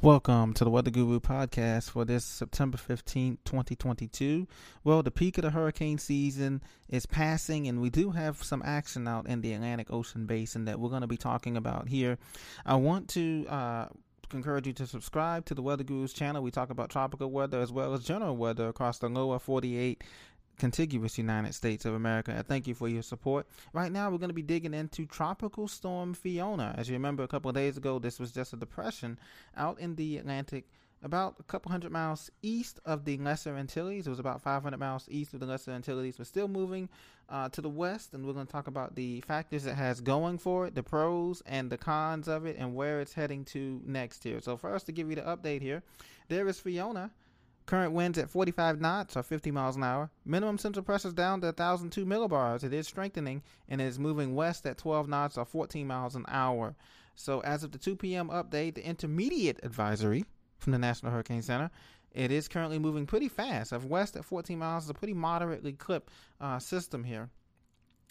Welcome to the Weather Guru podcast for this September 15th, 2022. Well, the peak of the hurricane season is passing, and we do have some action out in the Atlantic Ocean basin that we're going to be talking about here. I want to uh, encourage you to subscribe to the Weather Guru's channel. We talk about tropical weather as well as general weather across the lower 48 contiguous United States of America. I thank you for your support. Right now, we're going to be digging into Tropical Storm Fiona. As you remember, a couple of days ago, this was just a depression out in the Atlantic, about a couple hundred miles east of the Lesser Antilles. It was about 500 miles east of the Lesser Antilles. We're still moving uh, to the west, and we're going to talk about the factors it has going for it, the pros and the cons of it, and where it's heading to next here. So, first, to give you the update here, there is Fiona. Current winds at 45 knots or 50 miles an hour. Minimum central pressure is down to 1,002 millibars. It is strengthening and is moving west at 12 knots or 14 miles an hour. So as of the 2 p.m. update, the intermediate advisory from the National Hurricane Center, it is currently moving pretty fast. Of west at 14 miles is a pretty moderately clip uh, system here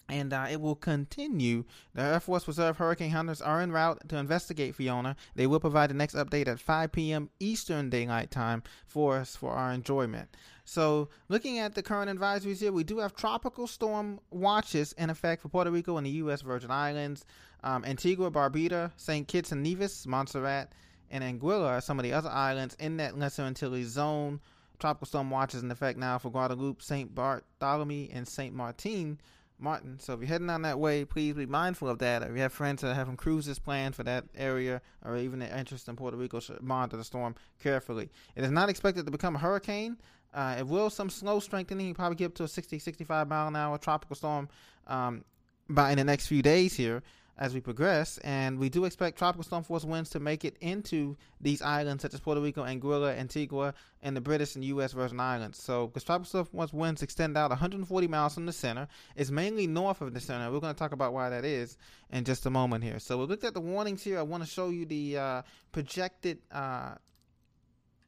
and uh, it will continue. The Air Force Reserve Hurricane Hunters are en route to investigate Fiona. They will provide the next update at 5 p.m. Eastern Daylight Time for us for our enjoyment. So, looking at the current advisories here, we do have tropical storm watches in effect for Puerto Rico and the U.S. Virgin Islands. Um, Antigua, Barbuda, St. Kitts and Nevis, Montserrat, and Anguilla are some of the other islands in that Lesser Antilles zone. Tropical storm watches in effect now for Guadeloupe, St. Bartholomew, and St. Martin. Martin. So if you're heading down that way, please be mindful of that. If you have friends that have cruises planned for that area or even an interest in Puerto Rico, should monitor the storm carefully. It is not expected to become a hurricane. Uh, it will some slow strengthening, probably get up to a 60, 65 mile an hour tropical storm um, by in the next few days here as we progress, and we do expect tropical storm force winds to make it into these islands such as Puerto Rico, Anguilla, Antigua, and the British and U.S. Virgin Islands. So, because tropical storm force winds extend out 140 miles from the center, it's mainly north of the center. We're going to talk about why that is in just a moment here. So, we looked at the warnings here. I want to show you the uh, projected. Uh,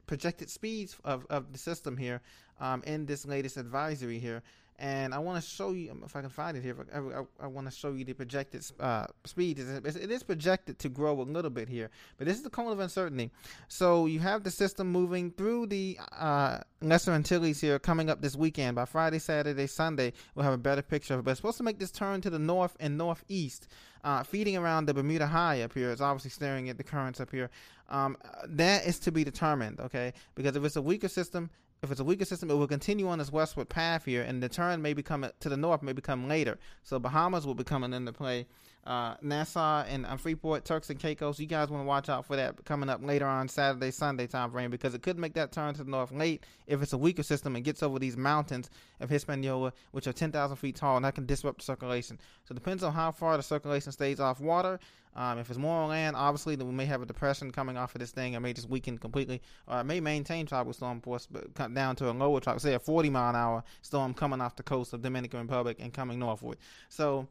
projected speeds of, of the system here um, in this latest advisory here and I want to show you if I can find it here. I, I, I want to show you the projected uh, speed. It is projected to grow a little bit here, but this is the cone of uncertainty. So you have the system moving through the uh, Lesser Antilles here, coming up this weekend. By Friday, Saturday, Sunday, we'll have a better picture of it. But it's supposed to make this turn to the north and northeast, uh, feeding around the Bermuda High up here. It's obviously staring at the currents up here. Um, that is to be determined, okay? Because if it's a weaker system, if it's a weaker system, it will continue on this westward path here, and the turn may become to the north may become later. So Bahamas will be coming into play. Uh, Nassau and uh, Freeport, Turks and Caicos. You guys want to watch out for that coming up later on Saturday, Sunday time frame because it could make that turn to the north late if it's a weaker system and gets over these mountains of Hispaniola, which are 10,000 feet tall, and that can disrupt circulation. So it depends on how far the circulation stays off water um, if it's more on land, obviously, then we may have a depression coming off of this thing. It may just weaken completely, or it may maintain tropical storm force, but come down to a lower tropical, say a 40 mile an hour storm coming off the coast of Dominican Republic and coming northward. So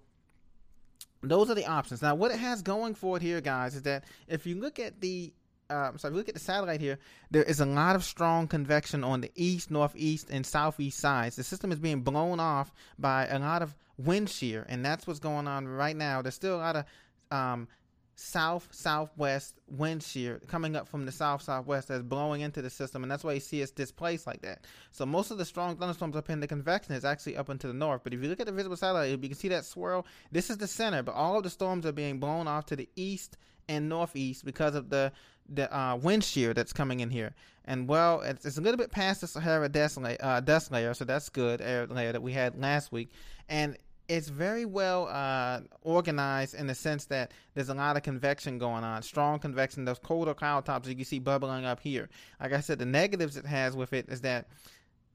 those are the options. Now, what it has going for it here, guys, is that if you look at the um, so if you look at the satellite here, there is a lot of strong convection on the east, northeast, and southeast sides. The system is being blown off by a lot of wind shear, and that's what's going on right now. There's still a lot of um, south southwest wind shear coming up from the south southwest that's blowing into the system, and that's why you see it's displaced like that. So most of the strong thunderstorms up in the convection is actually up into the north. But if you look at the visible satellite, you can see that swirl. This is the center, but all of the storms are being blown off to the east and northeast because of the the uh, wind shear that's coming in here. And well, it's, it's a little bit past the Sahara dust layer, uh, dust layer, so that's good air layer that we had last week. And it's very well uh, organized in the sense that there's a lot of convection going on, strong convection. Those colder cloud tops you can see bubbling up here. Like I said, the negatives it has with it is that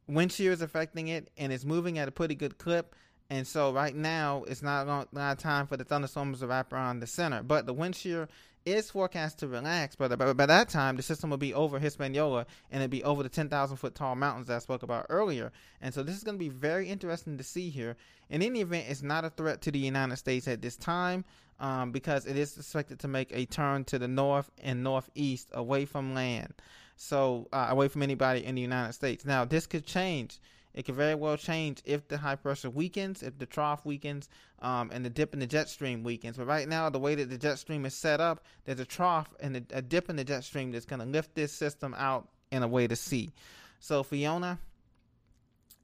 wind shear is affecting it, and it's moving at a pretty good clip. And so right now, it's not a lot time for the thunderstorms to wrap around the center. But the wind shear is forecast to relax, but by, by that time, the system will be over Hispaniola and it'll be over the 10,000 foot tall mountains that I spoke about earlier. And so this is going to be very interesting to see here. In any event, it's not a threat to the United States at this time um, because it is expected to make a turn to the north and northeast away from land. So, uh, away from anybody in the United States. Now, this could change It could very well change if the high pressure weakens, if the trough weakens, um, and the dip in the jet stream weakens. But right now, the way that the jet stream is set up, there's a trough and a, dip in the jet stream that's going to lift this system out in a way to sea. So Fiona,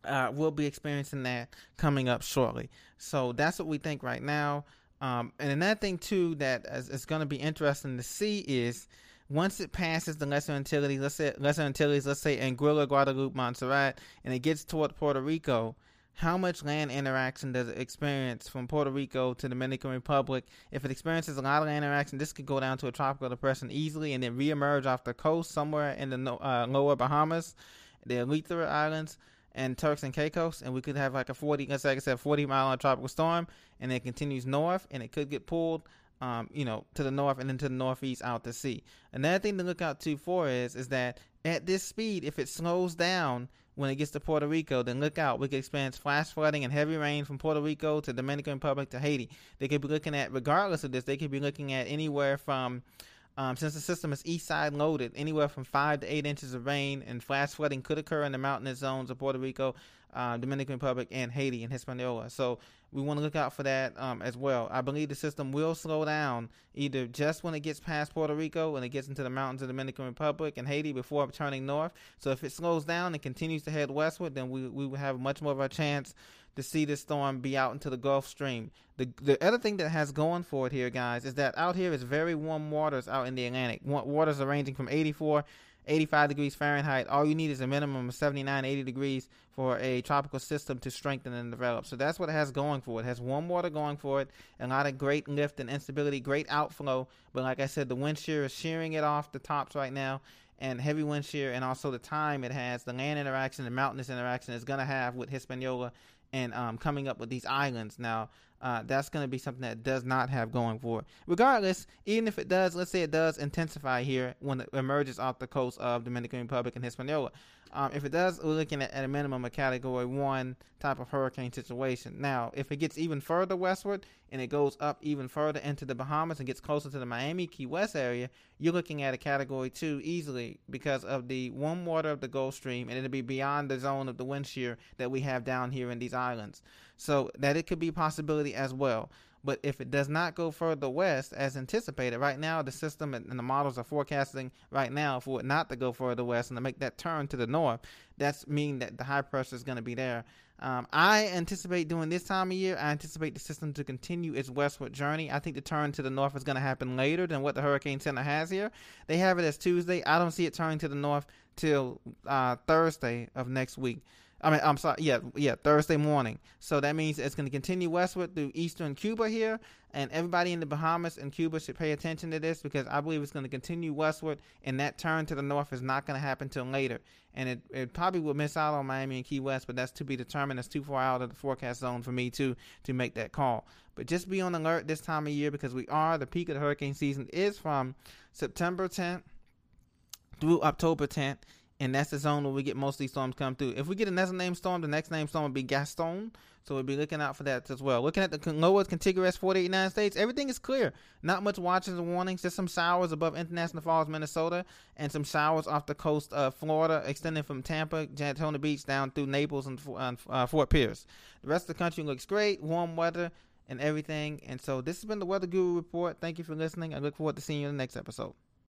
uh, we'll be experiencing that coming up shortly. So that's what we think right now. Um, and another thing too that is, is going to be interesting to see is once it passes the lesser Antilles, let's say lesser Antilles, let's say Anguilla, Guadeloupe, Montserrat, and it gets toward Puerto Rico, how much land interaction does it experience from Puerto Rico to Dominican Republic? If it experiences a lot of land interaction, this could go down to a tropical depression easily and then reemerge off the coast somewhere in the uh, lower Bahamas, the Eleuthera Islands, and Turks and Caicos, and we could have like a 40, let's say, like I said, 40 mile tropical storm, and it continues north, and it could get pulled, um, you know, to the north and then to the northeast out to sea. Another thing to look out to for is, is that at this speed, if it slows down when it gets to Puerto Rico, then look out. We could experience flash flooding and heavy rain from Puerto Rico to Dominican Republic to Haiti. They could be looking at, regardless of this, they could be looking at anywhere from um, since the system is east side loaded, anywhere from five to eight inches of rain and flash flooding could occur in the mountainous zones of Puerto Rico, uh, Dominican Republic, and Haiti and Hispaniola. So we want to look out for that um, as well. I believe the system will slow down either just when it gets past Puerto Rico and it gets into the mountains of Dominican Republic and Haiti before turning north. So if it slows down and continues to head westward, then we we will have much more of a chance to see this storm be out into the Gulf Stream. The the other thing that has going for it here, guys, is that out here is very warm waters out in the Atlantic. Waters are ranging from 84 85 degrees Fahrenheit. All you need is a minimum of 79, 80 degrees for a tropical system to strengthen and develop. So that's what it has going for it. It has warm water going for it, a lot of great lift and instability, great outflow. But like I said, the wind shear is shearing it off the tops right now. And heavy wind shear, and also the time it has, the land interaction, the mountainous interaction is going to have with Hispaniola and um, coming up with these islands. Now, uh, that's going to be something that does not have going for it. Regardless, even if it does, let's say it does intensify here when it emerges off the coast of Dominican Republic and Hispaniola. Um, if it does, we're looking at, at a minimum a category one type of hurricane situation. Now, if it gets even further westward and it goes up even further into the Bahamas and gets closer to the Miami Key West area, you're looking at a category two easily because of the warm water of the Gulf Stream and it'll be beyond the zone of the wind shear that we have down here in these islands. So that it could be a possibility as well. But if it does not go further west as anticipated, right now the system and the models are forecasting right now for it not to go further west and to make that turn to the north. That's mean that the high pressure is going to be there. Um, I anticipate doing this time of year. I anticipate the system to continue its westward journey. I think the turn to the north is going to happen later than what the Hurricane Center has here. They have it as Tuesday. I don't see it turning to the north till uh, Thursday of next week. I mean, I'm sorry. Yeah, yeah, Thursday morning. So that means it's going to continue westward through eastern Cuba here, and everybody in the Bahamas and Cuba should pay attention to this because I believe it's going to continue westward, and that turn to the north is not going to happen till later. And it, it probably will miss out on Miami and Key West, but that's to be determined. It's too far out of the forecast zone for me to to make that call. But just be on alert this time of year because we are the peak of the hurricane season is from September 10th through October 10th and that's the zone where we get most of these storms come through. If we get another name storm, the next name storm will be Gaston. So we'll be looking out for that as well. Looking at the lowest contiguous 48 United States, everything is clear. Not much watches and warnings. Just some showers above International Falls, Minnesota, and some showers off the coast of Florida, extending from Tampa, Daytona Beach down through Naples and uh, Fort Pierce. The rest of the country looks great, warm weather and everything. And so this has been the Weather Guru Report. Thank you for listening. I look forward to seeing you in the next episode.